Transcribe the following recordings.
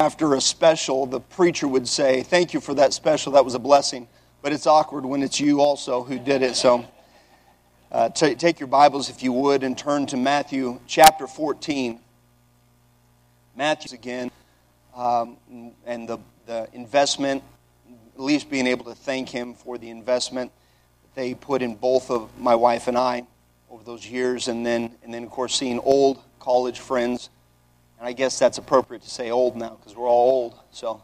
After a special, the preacher would say, Thank you for that special, that was a blessing. But it's awkward when it's you also who did it. So uh, t- take your Bibles, if you would, and turn to Matthew chapter 14. Matthew again, um, and the, the investment, at least being able to thank him for the investment that they put in both of my wife and I over those years. And then, and then of course, seeing old college friends and I guess that's appropriate to say old now because we're all old. So,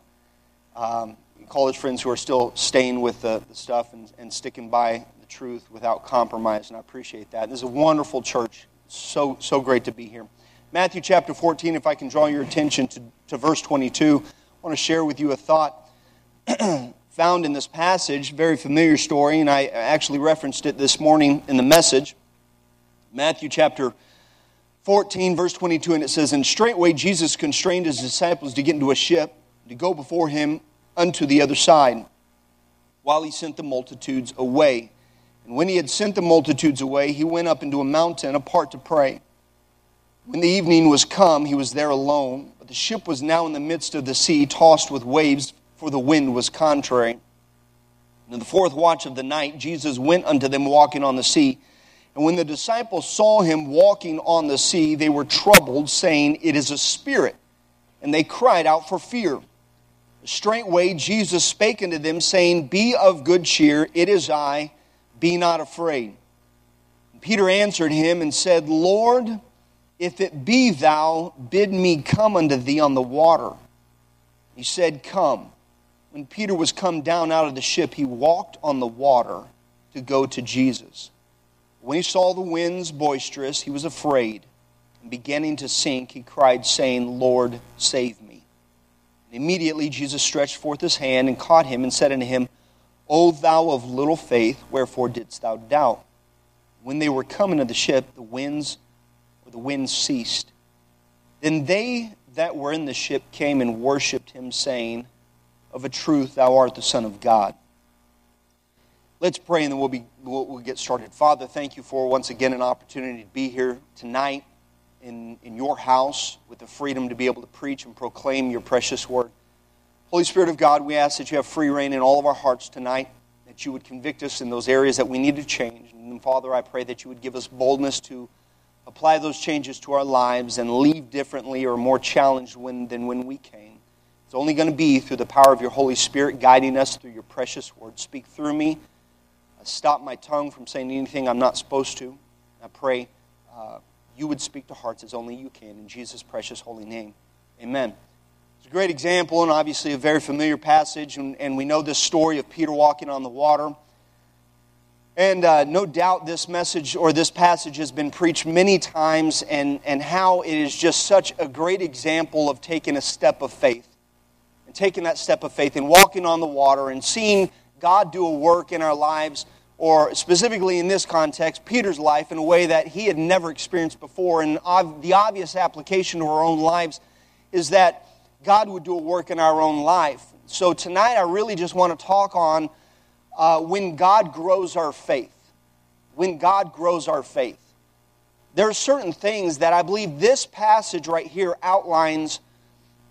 um, college friends who are still staying with the, the stuff and, and sticking by the truth without compromise, and I appreciate that. This is a wonderful church. So, so great to be here. Matthew chapter 14, if I can draw your attention to, to verse 22, I want to share with you a thought found in this passage, very familiar story, and I actually referenced it this morning in the message. Matthew chapter 14, verse 22, and it says, And straightway Jesus constrained his disciples to get into a ship, to go before him unto the other side, while he sent the multitudes away. And when he had sent the multitudes away, he went up into a mountain apart to pray. When the evening was come, he was there alone, but the ship was now in the midst of the sea, tossed with waves, for the wind was contrary. And in the fourth watch of the night, Jesus went unto them walking on the sea. And when the disciples saw him walking on the sea, they were troubled, saying, It is a spirit. And they cried out for fear. Straightway Jesus spake unto them, saying, Be of good cheer, it is I, be not afraid. And Peter answered him and said, Lord, if it be thou, bid me come unto thee on the water. He said, Come. When Peter was come down out of the ship, he walked on the water to go to Jesus. When he saw the winds boisterous, he was afraid. And beginning to sink, he cried, saying, Lord, save me. And immediately Jesus stretched forth his hand and caught him and said unto him, O thou of little faith, wherefore didst thou doubt? When they were come into the ship, the winds or the winds ceased. Then they that were in the ship came and worshipped him, saying, Of a truth thou art the Son of God. Let's pray and then we'll, be, we'll, we'll, get started. Father, thank you for once again an opportunity to be here tonight in, in your house with the freedom to be able to preach and proclaim your precious word. Holy Spirit of God, we ask that you have free reign in all of our hearts tonight, that you would convict us in those areas that we need to change. And Father, I pray that you would give us boldness to apply those changes to our lives and leave differently or more challenged when, than when we came. It's only going to be through the power of your Holy Spirit guiding us through your precious word. Speak through me stop my tongue from saying anything I'm not supposed to. I pray uh, you would speak to hearts as only you can. In Jesus' precious holy name. Amen. It's a great example and obviously a very familiar passage, and, and we know this story of Peter walking on the water. And uh, no doubt this message or this passage has been preached many times, and, and how it is just such a great example of taking a step of faith. And taking that step of faith and walking on the water and seeing God do a work in our lives or specifically in this context, Peter's life in a way that he had never experienced before. And the obvious application to our own lives is that God would do a work in our own life. So tonight, I really just want to talk on uh, when God grows our faith. When God grows our faith. There are certain things that I believe this passage right here outlines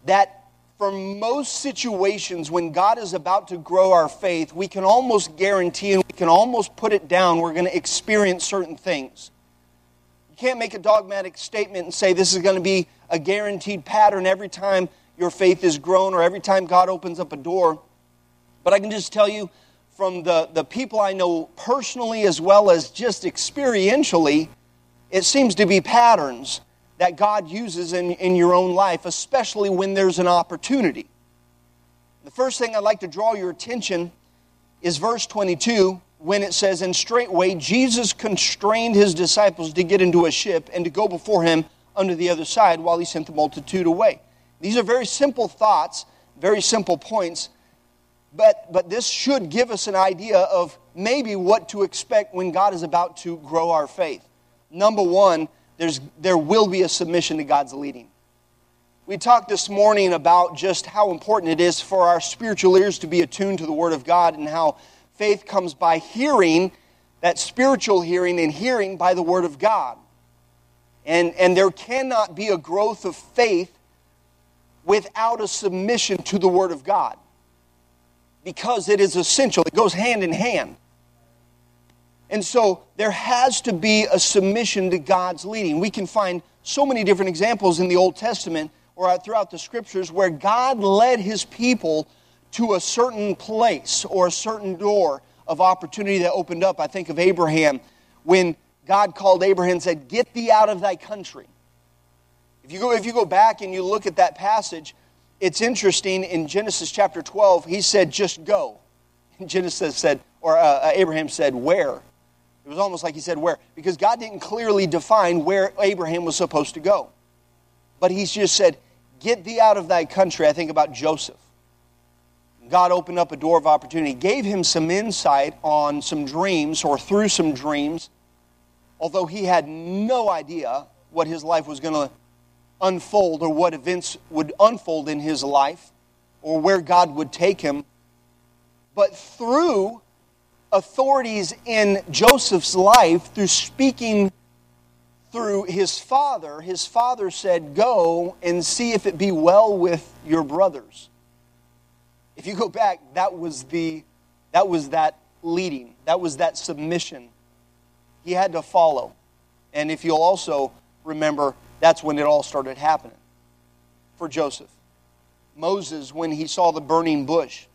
that for most situations, when God is about to grow our faith, we can almost guarantee and we can almost put it down we're going to experience certain things. You can't make a dogmatic statement and say this is going to be a guaranteed pattern every time your faith is grown or every time God opens up a door. But I can just tell you from the, the people I know personally as well as just experientially, it seems to be patterns that God uses in, in your own life, especially when there's an opportunity. The first thing I'd like to draw your attention is verse 22 when it says, And straightway Jesus constrained his disciples to get into a ship and to go before him unto the other side while he sent the multitude away. These are very simple thoughts, very simple points, but, but this should give us an idea of maybe what to expect when God is about to grow our faith. Number one, there's, there will be a submission to God's leading. We talked this morning about just how important it is for our spiritual ears to be attuned to the Word of God and how faith comes by hearing, that spiritual hearing, and hearing by the Word of God. And, and there cannot be a growth of faith without a submission to the Word of God because it is essential. It goes hand in hand. And so there has to be a submission to God's leading. We can find so many different examples in the Old Testament or throughout the scriptures where God led his people to a certain place or a certain door of opportunity that opened up. I think of Abraham when God called Abraham and said, Get thee out of thy country. If you go, if you go back and you look at that passage, it's interesting in Genesis chapter 12, he said, Just go. And Genesis said, or uh, uh, Abraham said, Where? It was almost like he said, Where? Because God didn't clearly define where Abraham was supposed to go. But he just said, Get thee out of thy country. I think about Joseph. God opened up a door of opportunity, gave him some insight on some dreams or through some dreams, although he had no idea what his life was going to unfold or what events would unfold in his life or where God would take him. But through authorities in Joseph's life, through speaking through his father, his father said, Go and see if it be well with your brothers. If you go back, that was the that was that leading. That was that submission. He had to follow. And if you'll also remember, that's when it all started happening for Joseph. Moses, when he saw the burning bush,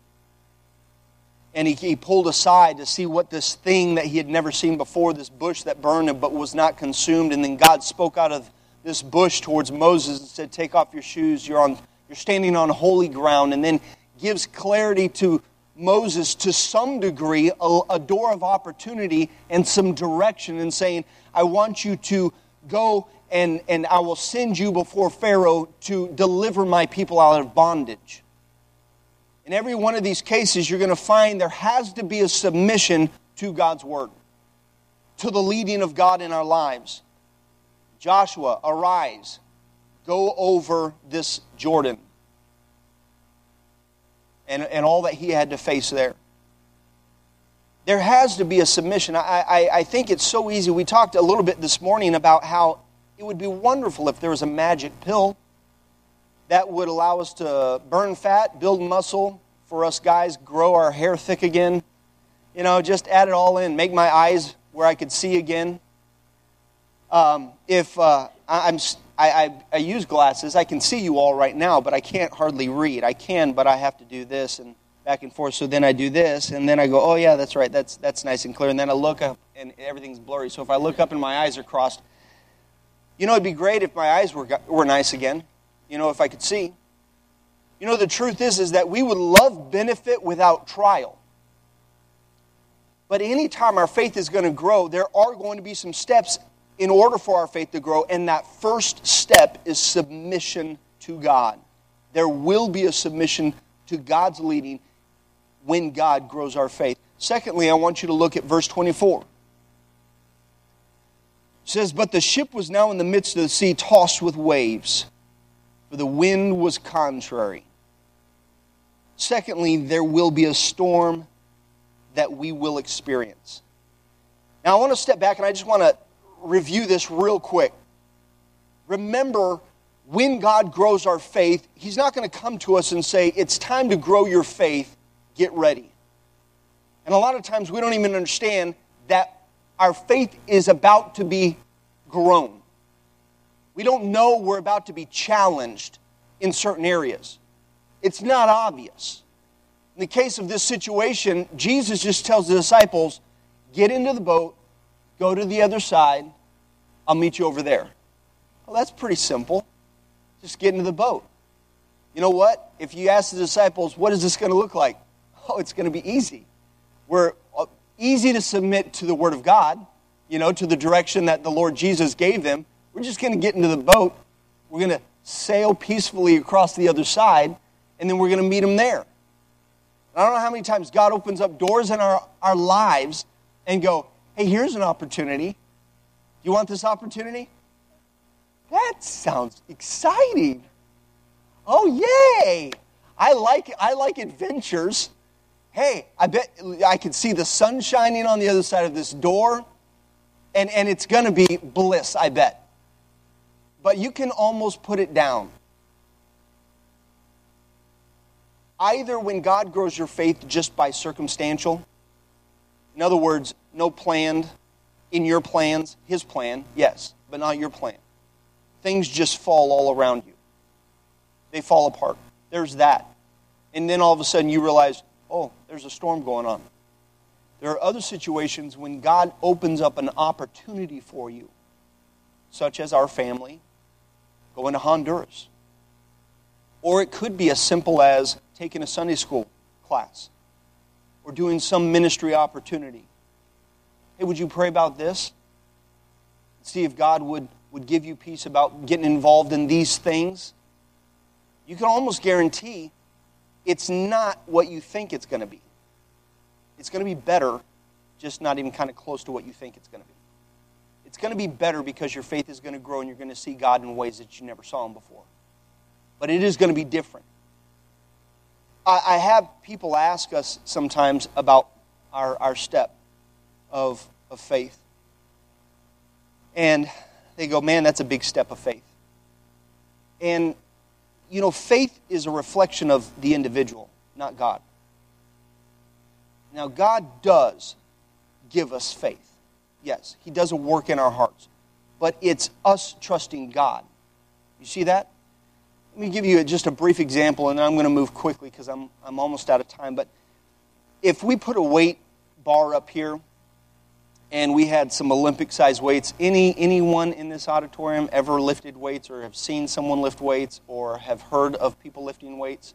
and he, he pulled aside to see what this thing that he had never seen before, this bush that burned but was not consumed. And then God spoke out of this bush towards Moses and said, Take off your shoes. You're, on, you're standing on holy ground. And then gives clarity to Moses to some degree, a, a door of opportunity and some direction, and saying, I want you to go and, and I will send you before Pharaoh to deliver my people out of bondage. In every one of these cases, you're going to find there has to be a submission to God's word, to the leading of God in our lives. Joshua, arise, go over this Jordan, and, and all that he had to face there. There has to be a submission. I, I, I think it's so easy. We talked a little bit this morning about how it would be wonderful if there was a magic pill that would allow us to burn fat, build muscle, for us guys, grow our hair thick again. You know, just add it all in, make my eyes where I could see again. Um, if uh, I, I'm, I, I, I use glasses, I can see you all right now, but I can't hardly read. I can, but I have to do this and back and forth. So then I do this, and then I go, oh yeah, that's right, that's that's nice and clear. And then I look up, and everything's blurry. So if I look up and my eyes are crossed, you know, it'd be great if my eyes were, were nice again, you know, if I could see. You know, the truth is, is that we would love benefit without trial. But anytime our faith is going to grow, there are going to be some steps in order for our faith to grow, and that first step is submission to God. There will be a submission to God's leading when God grows our faith. Secondly, I want you to look at verse 24 says, But the ship was now in the midst of the sea, tossed with waves, for the wind was contrary. Secondly, there will be a storm that we will experience. Now, I want to step back and I just want to review this real quick. Remember, when God grows our faith, He's not going to come to us and say, It's time to grow your faith, get ready. And a lot of times we don't even understand that our faith is about to be grown. We don't know we're about to be challenged in certain areas. It's not obvious. In the case of this situation, Jesus just tells the disciples, get into the boat, go to the other side, I'll meet you over there. Well, that's pretty simple. Just get into the boat. You know what? If you ask the disciples, what is this going to look like? Oh, it's going to be easy. We're uh, easy to submit to the Word of God, you know, to the direction that the Lord Jesus gave them. We're just going to get into the boat. We're going to sail peacefully across the other side, and then we're going to meet Him there. I don't know how many times God opens up doors in our, our lives and go, hey, here's an opportunity. Do you want this opportunity? That sounds exciting. Oh, yay! I like, I like adventures hey, I bet I can see the sun shining on the other side of this door, and, and it's going to be bliss, I bet. But you can almost put it down. either when God grows your faith just by circumstantial, in other words, no planned in your plans, His plan, yes, but not your plan. Things just fall all around you, they fall apart. There's that. And then all of a sudden you realize, oh, there's a storm going on. There are other situations when God opens up an opportunity for you, such as our family going to Honduras. Or it could be as simple as taking a Sunday school class or doing some ministry opportunity. Hey, would you pray about this? See if God would, would give you peace about getting involved in these things. You can almost guarantee it's not what you think it's going to be. It's going to be better, just not even kind of close to what you think it's going to be. It's going to be better because your faith is going to grow and you're going to see God in ways that you never saw Him before. But it is going to be different. I, I have people ask us sometimes about our, our step of, of faith. And they go, man, that's a big step of faith. And, you know, faith is a reflection of the individual, not God. Now, God does give us faith. Yes, He does a work in our hearts. But it's us trusting God. You see that? Let me give you just a brief example, and then I'm going to move quickly because I'm, I'm almost out of time. But if we put a weight bar up here and we had some Olympic sized weights, any, anyone in this auditorium ever lifted weights or have seen someone lift weights or have heard of people lifting weights?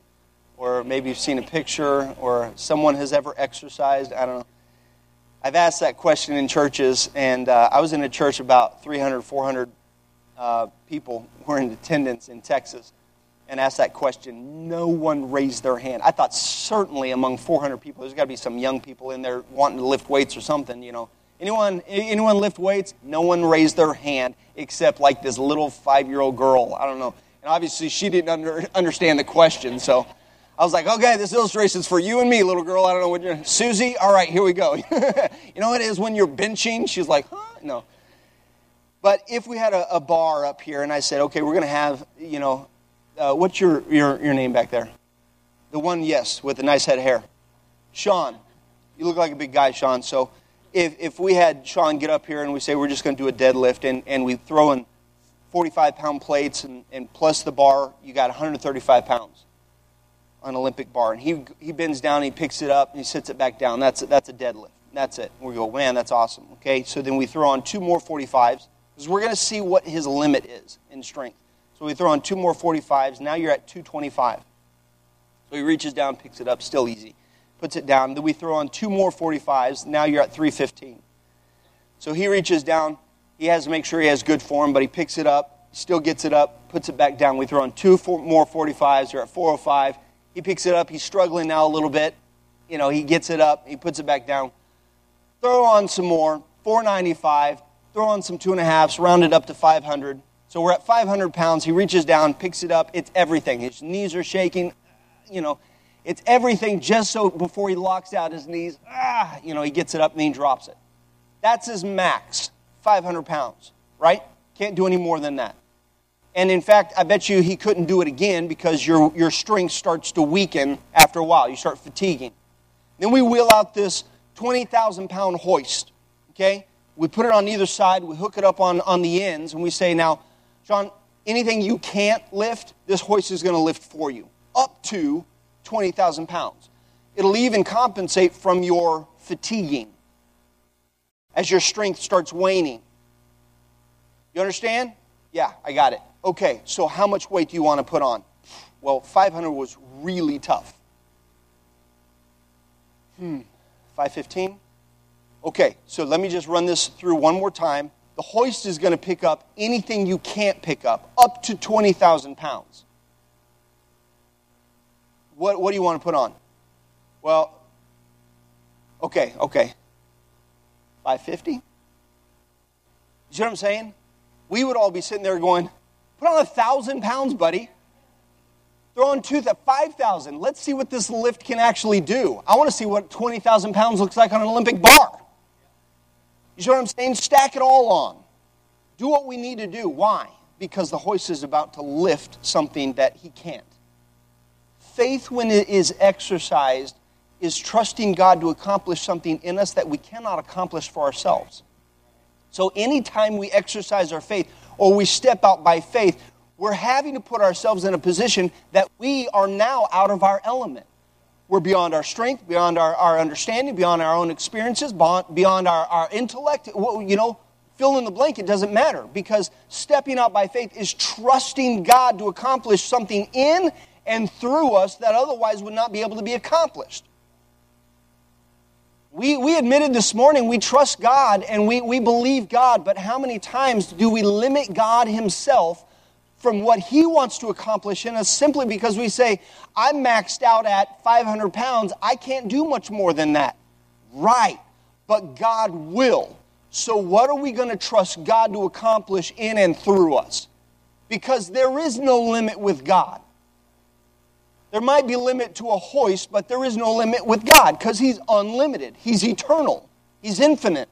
or maybe you've seen a picture, or someone has ever exercised. I don't know. I've asked that question in churches, and uh, I was in a church about 300, 400 uh, people were in attendance in Texas, and asked that question. No one raised their hand. I thought certainly among 400 people, there's got to be some young people in there wanting to lift weights or something, you know. Anyone, anyone lift weights? No one raised their hand except like this little five year old girl. I don't know. And obviously, she didn't under, understand the question, so I was like, okay, this illustration is for you and me, little girl. I don't know what you're. Susie, all right, here we go. you know what it is when you're benching? She's like, huh? No. But if we had a, a bar up here and I said, okay, we're going to have, you know, uh, what's your, your, your name back there? The one, yes, with the nice head of hair. Sean. You look like a big guy, Sean. So if, if we had Sean get up here and we say we're just going to do a deadlift and, and we throw in 45 pound plates and, and plus the bar, you got 135 pounds an Olympic bar. And he, he bends down, and he picks it up, and he sits it back down. That's, that's a deadlift. That's it. We go, man, that's awesome. Okay, so then we throw on two more 45s because we're going to see what his limit is in strength. So we throw on two more 45s. Now you're at 225. So he reaches down, picks it up, still easy. Puts it down. Then we throw on two more 45s. Now you're at 315. So he reaches down. He has to make sure he has good form, but he picks it up, still gets it up, puts it back down. We throw on two more 45s. You're at 405. He picks it up. He's struggling now a little bit. You know, he gets it up. He puts it back down. Throw on some more. 495. Throw on some two and a halves. Round it up to 500. So we're at 500 pounds. He reaches down, picks it up. It's everything. His knees are shaking. You know, it's everything just so before he locks out his knees, ah, you know, he gets it up and he drops it. That's his max, 500 pounds, right? Can't do any more than that. And in fact, I bet you he couldn't do it again because your, your strength starts to weaken after a while. You start fatiguing. Then we wheel out this 20,000 pound hoist. Okay? We put it on either side, we hook it up on, on the ends, and we say, now, John, anything you can't lift, this hoist is going to lift for you, up to 20,000 pounds. It'll even compensate from your fatiguing as your strength starts waning. You understand? Yeah, I got it. Okay, so how much weight do you want to put on? Well, 500 was really tough. Hmm, 515? Okay, so let me just run this through one more time. The hoist is going to pick up anything you can't pick up, up to 20,000 pounds. What, what do you want to put on? Well, okay, okay. 550? You see what I'm saying? We would all be sitting there going, Put on a thousand pounds, buddy. Throw on two, five thousand. Let's see what this lift can actually do. I want to see what 20,000 pounds looks like on an Olympic bar. You see what I'm saying? Stack it all on. Do what we need to do. Why? Because the hoist is about to lift something that he can't. faith, when it is exercised, is trusting God to accomplish something in us that we cannot accomplish for ourselves. So, anytime we exercise our faith or we step out by faith, we're having to put ourselves in a position that we are now out of our element. We're beyond our strength, beyond our, our understanding, beyond our own experiences, beyond our, our intellect. You know, fill in the blank, it doesn't matter because stepping out by faith is trusting God to accomplish something in and through us that otherwise would not be able to be accomplished. We, we admitted this morning we trust God and we, we believe God, but how many times do we limit God Himself from what He wants to accomplish in us simply because we say, I'm maxed out at 500 pounds, I can't do much more than that? Right, but God will. So, what are we going to trust God to accomplish in and through us? Because there is no limit with God. There might be limit to a hoist, but there is no limit with God because He's unlimited. He's eternal. He's infinite.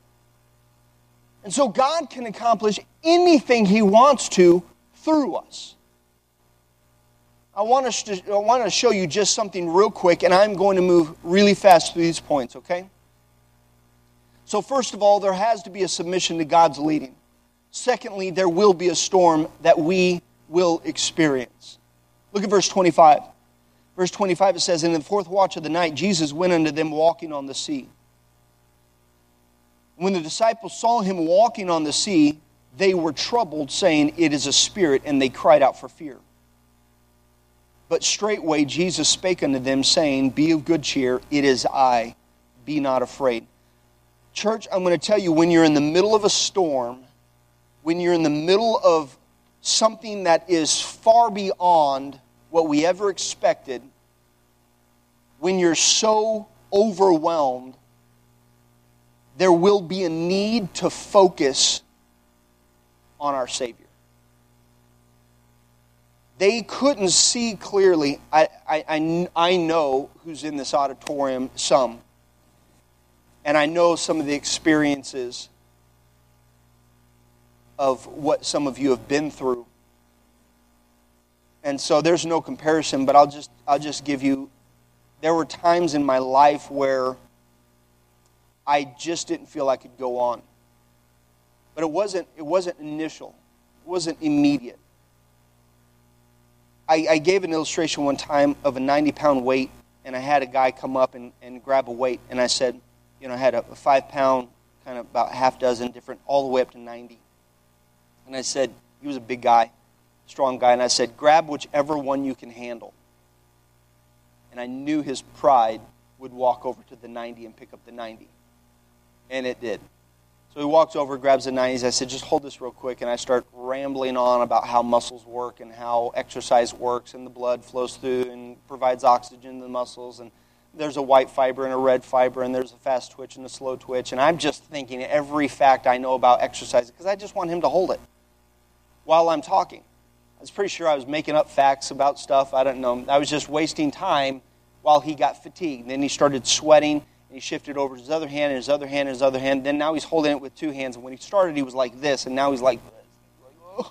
And so God can accomplish anything He wants to through us. I want, to, I want to show you just something real quick, and I'm going to move really fast through these points, okay? So, first of all, there has to be a submission to God's leading. Secondly, there will be a storm that we will experience. Look at verse 25. Verse 25 it says, In the fourth watch of the night, Jesus went unto them walking on the sea. When the disciples saw him walking on the sea, they were troubled, saying, It is a spirit, and they cried out for fear. But straightway Jesus spake unto them, saying, Be of good cheer, it is I, be not afraid. Church, I'm going to tell you, when you're in the middle of a storm, when you're in the middle of something that is far beyond what we ever expected, when you're so overwhelmed, there will be a need to focus on our Savior. They couldn't see clearly. I, I, I, know who's in this auditorium, some. And I know some of the experiences of what some of you have been through and so there's no comparison, but I'll just, I'll just give you there were times in my life where I just didn't feel I could go on. But it wasn't, it wasn't initial, it wasn't immediate. I, I gave an illustration one time of a 90 pound weight, and I had a guy come up and, and grab a weight, and I said, you know, I had a, a five pound, kind of about half dozen different, all the way up to 90. And I said, he was a big guy strong guy, and I said, Grab whichever one you can handle. And I knew his pride would walk over to the 90 and pick up the 90. And it did. So he walks over, grabs the 90s. I said, Just hold this real quick. And I start rambling on about how muscles work and how exercise works and the blood flows through and provides oxygen to the muscles. And there's a white fiber and a red fiber, and there's a fast twitch and a slow twitch. And I'm just thinking every fact I know about exercise because I just want him to hold it while I'm talking. I was pretty sure I was making up facts about stuff. I don't know. I was just wasting time while he got fatigued. Then he started sweating, and he shifted over his other hand, and his other hand, and his other hand. Then now he's holding it with two hands. And when he started, he was like this, and now he's like this.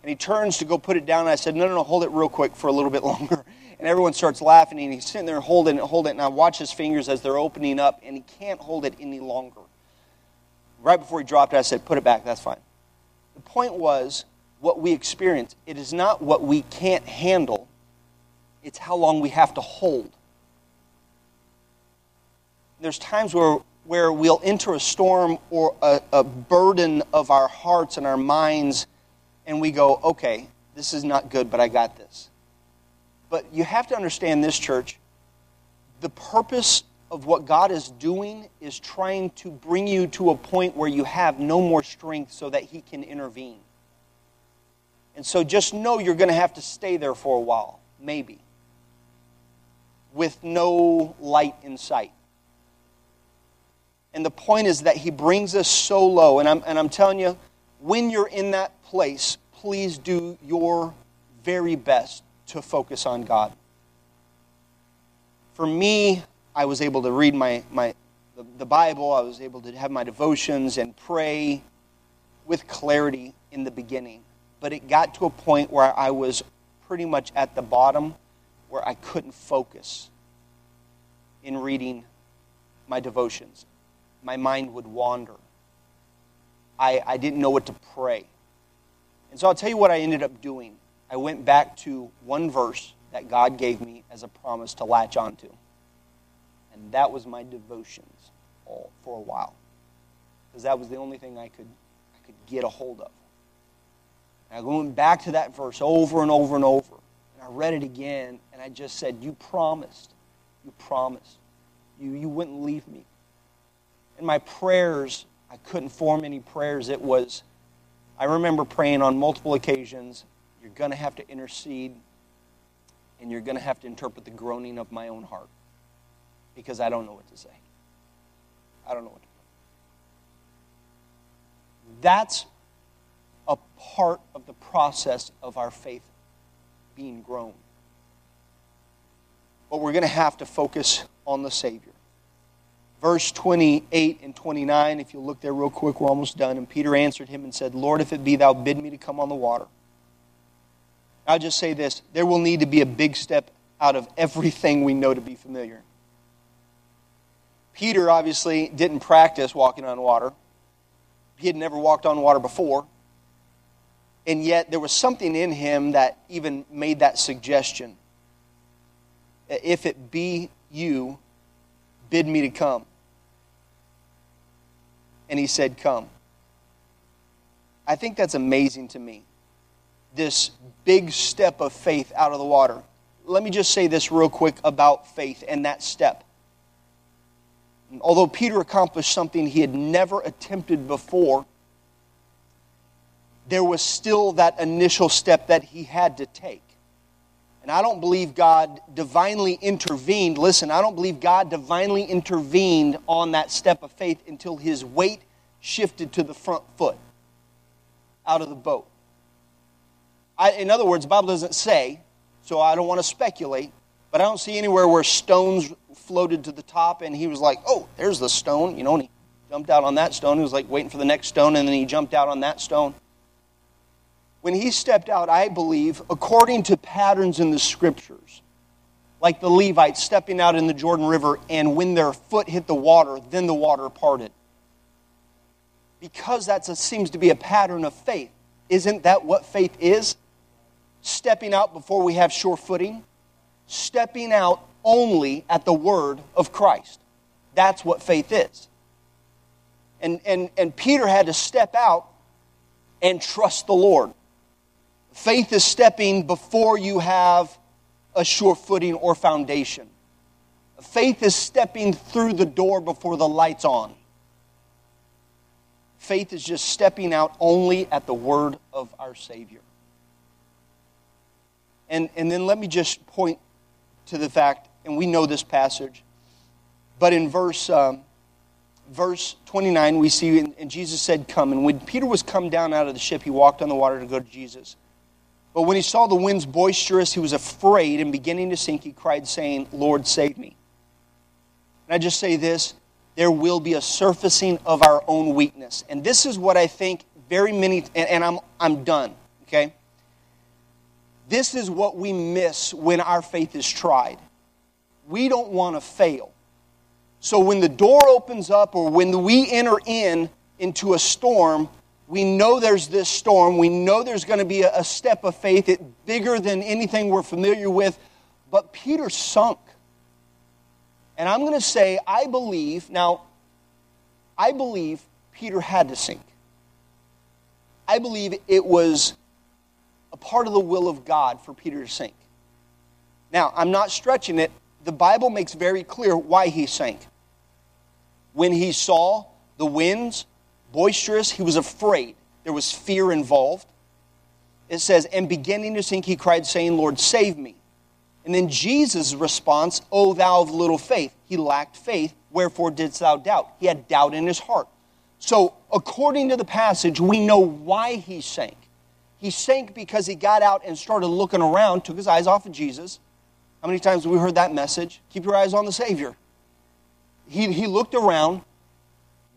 And he turns to go put it down. And I said, No, no, no, hold it real quick for a little bit longer. And everyone starts laughing, and he's sitting there holding it, holding it. And I watch his fingers as they're opening up, and he can't hold it any longer. Right before he dropped it, I said, Put it back, that's fine. The point was, what we experience. It is not what we can't handle, it's how long we have to hold. There's times where, where we'll enter a storm or a, a burden of our hearts and our minds, and we go, okay, this is not good, but I got this. But you have to understand this, church. The purpose of what God is doing is trying to bring you to a point where you have no more strength so that He can intervene. And so just know you're going to have to stay there for a while, maybe, with no light in sight. And the point is that he brings us so low. And I'm, and I'm telling you, when you're in that place, please do your very best to focus on God. For me, I was able to read my, my, the, the Bible, I was able to have my devotions and pray with clarity in the beginning but it got to a point where I was pretty much at the bottom where I couldn't focus in reading my devotions. My mind would wander. I, I didn't know what to pray. And so I'll tell you what I ended up doing. I went back to one verse that God gave me as a promise to latch onto. And that was my devotions all, for a while. Because that was the only thing I could, I could get a hold of. And I went back to that verse over and over and over. And I read it again, and I just said, You promised. You promised. You, you wouldn't leave me. In my prayers, I couldn't form any prayers. It was, I remember praying on multiple occasions, You're going to have to intercede, and you're going to have to interpret the groaning of my own heart because I don't know what to say. I don't know what to pray. That's a part of the process of our faith being grown. But we're going to have to focus on the Savior. Verse 28 and 29, if you look there real quick, we're almost done. And Peter answered him and said, Lord, if it be thou, bid me to come on the water. I'll just say this there will need to be a big step out of everything we know to be familiar. Peter obviously didn't practice walking on water, he had never walked on water before. And yet there was something in him that even made that suggestion. If it be you, bid me to come. And he said, Come. I think that's amazing to me. This big step of faith out of the water. Let me just say this real quick about faith and that step. Although Peter accomplished something he had never attempted before, there was still that initial step that he had to take. And I don't believe God divinely intervened. Listen, I don't believe God divinely intervened on that step of faith until his weight shifted to the front foot out of the boat. I, in other words, the Bible doesn't say, so I don't want to speculate, but I don't see anywhere where stones floated to the top and he was like, oh, there's the stone, you know, and he jumped out on that stone. He was like waiting for the next stone and then he jumped out on that stone when he stepped out, I believe, according to patterns in the scriptures, like the Levites stepping out in the Jordan River, and when their foot hit the water, then the water parted. Because that seems to be a pattern of faith. Isn't that what faith is? Stepping out before we have sure footing, stepping out only at the word of Christ. That's what faith is. And, and, and Peter had to step out and trust the Lord. Faith is stepping before you have a sure footing or foundation. Faith is stepping through the door before the light's on. Faith is just stepping out only at the word of our Savior. And, and then let me just point to the fact, and we know this passage, but in verse, um, verse 29, we see, and Jesus said, Come. And when Peter was come down out of the ship, he walked on the water to go to Jesus. But when he saw the winds boisterous, he was afraid and beginning to sink, he cried, saying, Lord, save me. And I just say this there will be a surfacing of our own weakness. And this is what I think very many, and, and I'm, I'm done, okay? This is what we miss when our faith is tried. We don't want to fail. So when the door opens up or when we enter in into a storm, we know there's this storm. We know there's going to be a, step of faith, it bigger than anything we're familiar with. But Peter sunk. And I'm going to say, I believe, now, I believe Peter had to sink. I believe it was a part of the will of God for Peter to sink. Now, I'm not stretching it. The Bible makes very clear why he sank. When he saw the winds, boisterous. He was afraid. There was fear involved. It says, and beginning to sink, he cried, saying, Lord, save me. And then Jesus' response, O thou of little faith. He lacked faith, wherefore didst thou doubt? He had doubt in his heart. So, according to the passage, we know why he sank. He sank because he got out and started looking around, took his eyes off of Jesus. How many times have we heard that message? Keep your eyes on the Savior. He, he looked around,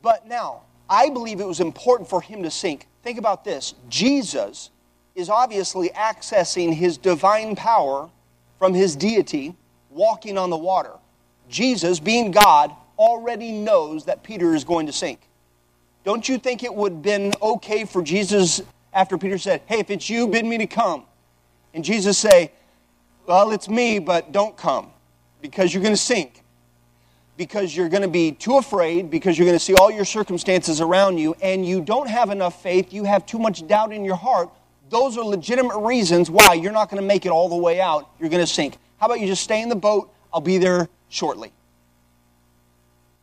but now, I believe it was important for him to sink. Think about this Jesus is obviously accessing his divine power from his deity walking on the water. Jesus, being God, already knows that Peter is going to sink. Don't you think it would have been okay for Jesus, after Peter said, Hey, if it's you, bid me to come? And Jesus say, Well, it's me, but don't come because you're going to sink. Because you're going to be too afraid, because you're going to see all your circumstances around you, and you don't have enough faith, you have too much doubt in your heart. Those are legitimate reasons why you're not going to make it all the way out. You're going to sink. How about you just stay in the boat? I'll be there shortly.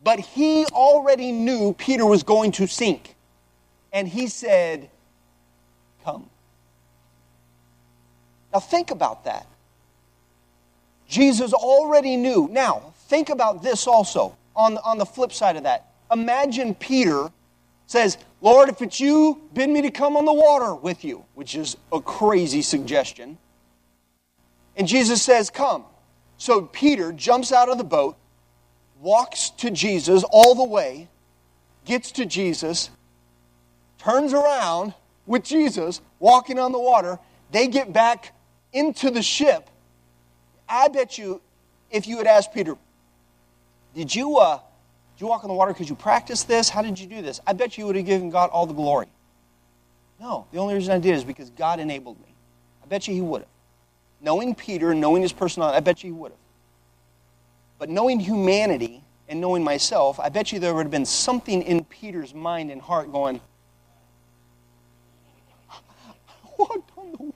But he already knew Peter was going to sink. And he said, Come. Now think about that. Jesus already knew. Now, think about this also on, on the flip side of that. Imagine Peter says, Lord, if it's you, bid me to come on the water with you, which is a crazy suggestion. And Jesus says, Come. So Peter jumps out of the boat, walks to Jesus all the way, gets to Jesus, turns around with Jesus walking on the water. They get back into the ship. I bet you, if you had asked Peter, did you, uh, did you walk on the water because you practiced this? How did you do this? I bet you would have given God all the glory. No, the only reason I did is because God enabled me. I bet you he would have. Knowing Peter, knowing his personality, I bet you he would have. But knowing humanity and knowing myself, I bet you there would have been something in Peter's mind and heart going, I walked on the water.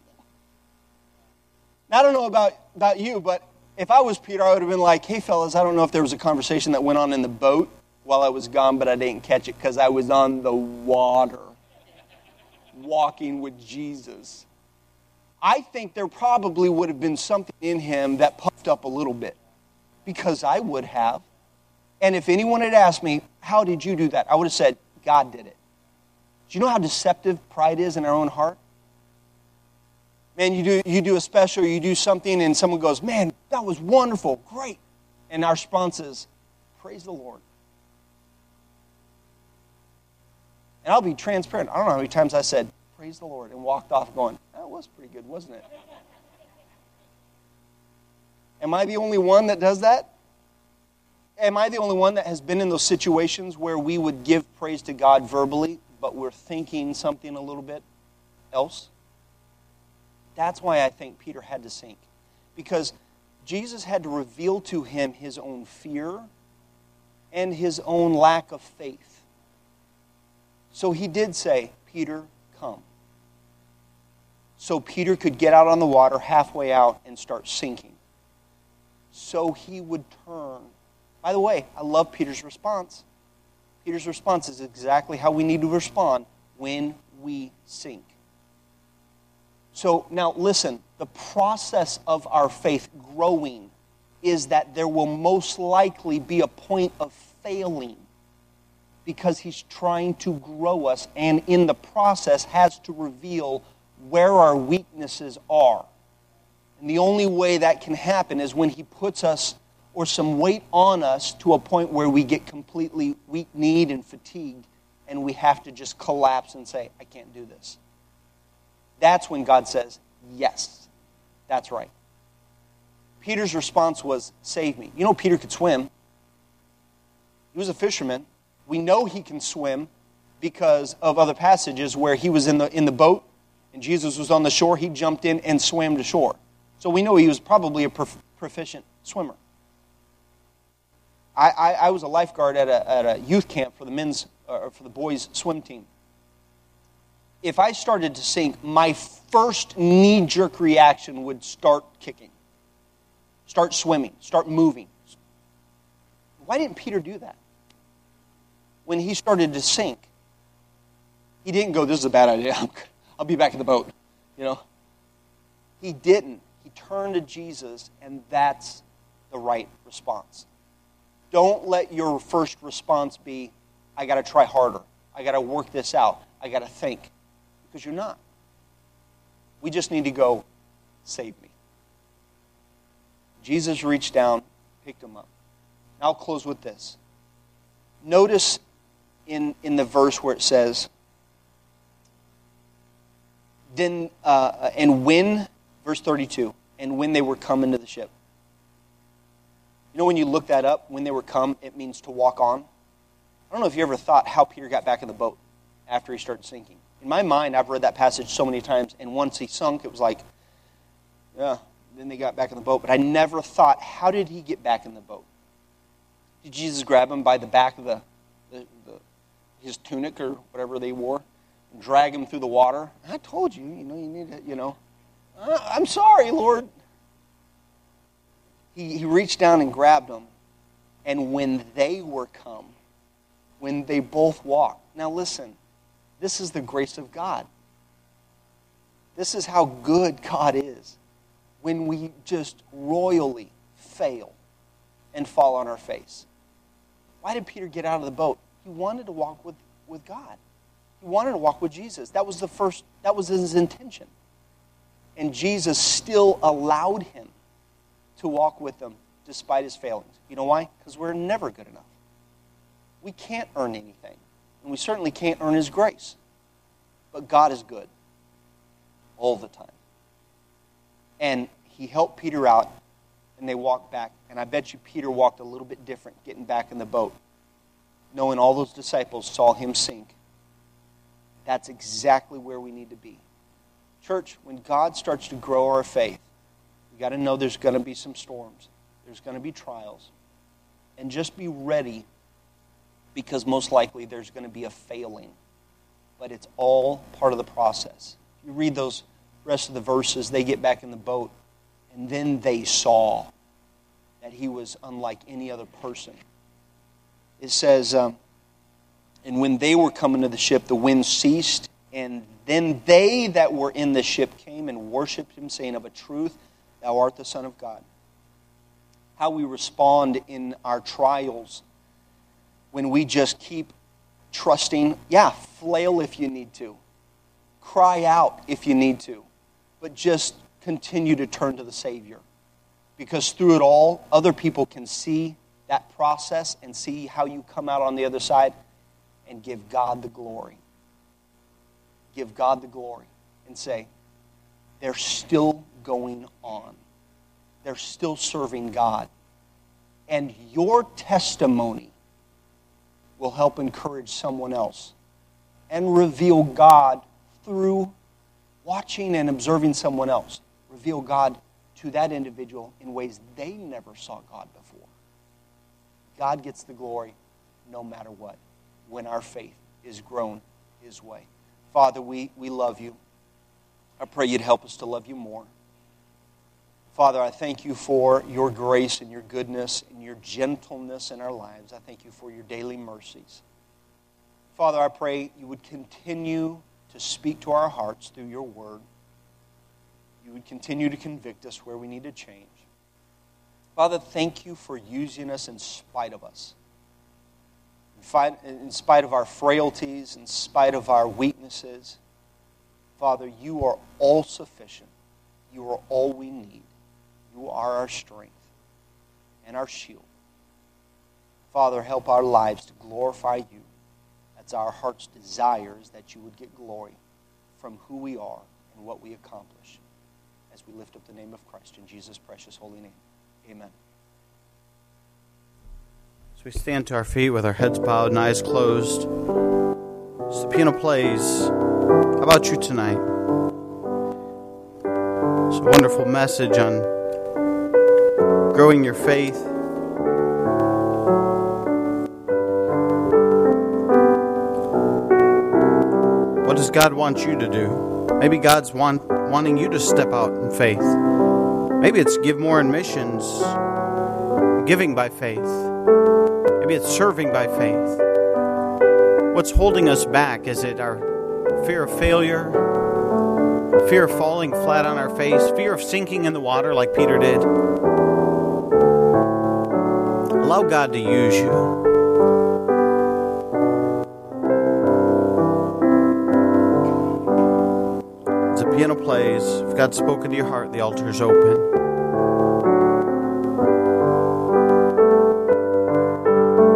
Now, I don't know about, about you, but if I was Peter, I would have been like, hey, fellas, I don't know if there was a conversation that went on in the boat while I was gone, but I didn't catch it because I was on the water walking with Jesus. I think there probably would have been something in him that puffed up a little bit because I would have. And if anyone had asked me, How did you do that? I would have said, God did it. Do you know how deceptive pride is in our own heart? Man, you do, you do a special, you do something, and someone goes, Man, that was wonderful, great. And our response is, Praise the Lord. And I'll be transparent. I don't know how many times I said, Praise the Lord, and walked off going, That was pretty good, wasn't it? Am I the only one that does that? Am I the only one that has been in those situations where we would give praise to God verbally, but we're thinking something a little bit else? That's why I think Peter had to sink. Because Jesus had to reveal to him his own fear and his own lack of faith. So he did say, Peter, come. So Peter could get out on the water halfway out and start sinking so he would turn. By the way, I love Peter's response. Peter's response is exactly how we need to respond when we sink. So now listen, the process of our faith growing is that there will most likely be a point of failing because he's trying to grow us and in the process has to reveal where our weaknesses are. And the only way that can happen is when He puts us or some weight on us to a point where we get completely weak kneed and fatigued and we have to just collapse and say, I can't do this. That's when God says, Yes, that's right. Peter's response was, Save me. You know, Peter could swim. He was a fisherman. We know he can swim because of other passages where he was in the, in the boat and Jesus was on the shore. He jumped in and swam to shore. So we know he was probably a prof- proficient swimmer. I, I, I, was a lifeguard at a, at a youth camp for the men's uh, for the boys' swim team. If I started to sink, my first knee jerk reaction would start kicking, start swimming, start moving. Why didn't Peter do that? When he started to sink, he didn't go, This is a bad idea. I'll be back in the boat. You know? He didn't. He turned to Jesus, and that's the right response. Don't let your first response be, I got to try harder. I got to work this out. I got to think. Because you're not. We just need to go, save me. Jesus reached down, picked him up. I'll close with this. Notice in, in the verse where it says, then, uh, and when Verse 32 and when they were come into the ship. You know, when you look that up, when they were come, it means to walk on. I don't know if you ever thought how Peter got back in the boat after he started sinking. In my mind, I've read that passage so many times, and once he sunk, it was like, yeah, then they got back in the boat. But I never thought, how did he get back in the boat? Did Jesus grab him by the back of the, the, the his tunic or whatever they wore and drag him through the water? I told you, you know, you need to, you know. Uh, I'm sorry, Lord. He, he reached down and grabbed him, and when they were come, when they both walked. Now listen, this is the grace of God. This is how good God is when we just royally fail and fall on our face. Why did Peter get out of the boat? He wanted to walk with, with God. He wanted to walk with Jesus. That was the first, that was his intention. And Jesus still allowed him to walk with them despite his failings. You know why? Because we're never good enough. We can't earn anything. And we certainly can't earn his grace. But God is good all the time. And he helped Peter out, and they walked back. And I bet you Peter walked a little bit different getting back in the boat, knowing all those disciples saw him sink. That's exactly where we need to be. Church, when God starts to grow our faith, we got to know there's going to be some storms, there's going to be trials. And just be ready because most likely there's going to be a failing. But it's all part of the process. You read those rest of the verses, they get back in the boat, and then they saw that he was unlike any other person. It says, um, And when they were coming to the ship, the wind ceased, and then they that were in the ship came and worshipped him, saying, Of a truth, thou art the Son of God. How we respond in our trials when we just keep trusting, yeah, flail if you need to, cry out if you need to, but just continue to turn to the Savior. Because through it all, other people can see that process and see how you come out on the other side and give God the glory. Give God the glory and say, they're still going on. They're still serving God. And your testimony will help encourage someone else and reveal God through watching and observing someone else. Reveal God to that individual in ways they never saw God before. God gets the glory no matter what when our faith is grown His way. Father, we, we love you. I pray you'd help us to love you more. Father, I thank you for your grace and your goodness and your gentleness in our lives. I thank you for your daily mercies. Father, I pray you would continue to speak to our hearts through your word. You would continue to convict us where we need to change. Father, thank you for using us in spite of us. In spite of our frailties, in spite of our weaknesses, Father, you are all sufficient. You are all we need. You are our strength and our shield. Father, help our lives to glorify you. That's our heart's desires that you would get glory from who we are and what we accomplish as we lift up the name of Christ in Jesus' precious holy name. Amen. As we stand to our feet with our heads bowed and eyes closed, as the piano plays, how about you tonight? It's a wonderful message on growing your faith. What does God want you to do? Maybe God's want, wanting you to step out in faith. Maybe it's give more in missions, giving by faith. Maybe it's serving by faith. What's holding us back? Is it our fear of failure? Fear of falling flat on our face? Fear of sinking in the water like Peter did? Allow God to use you. As the piano plays, if God's spoken to your heart, the altar is open.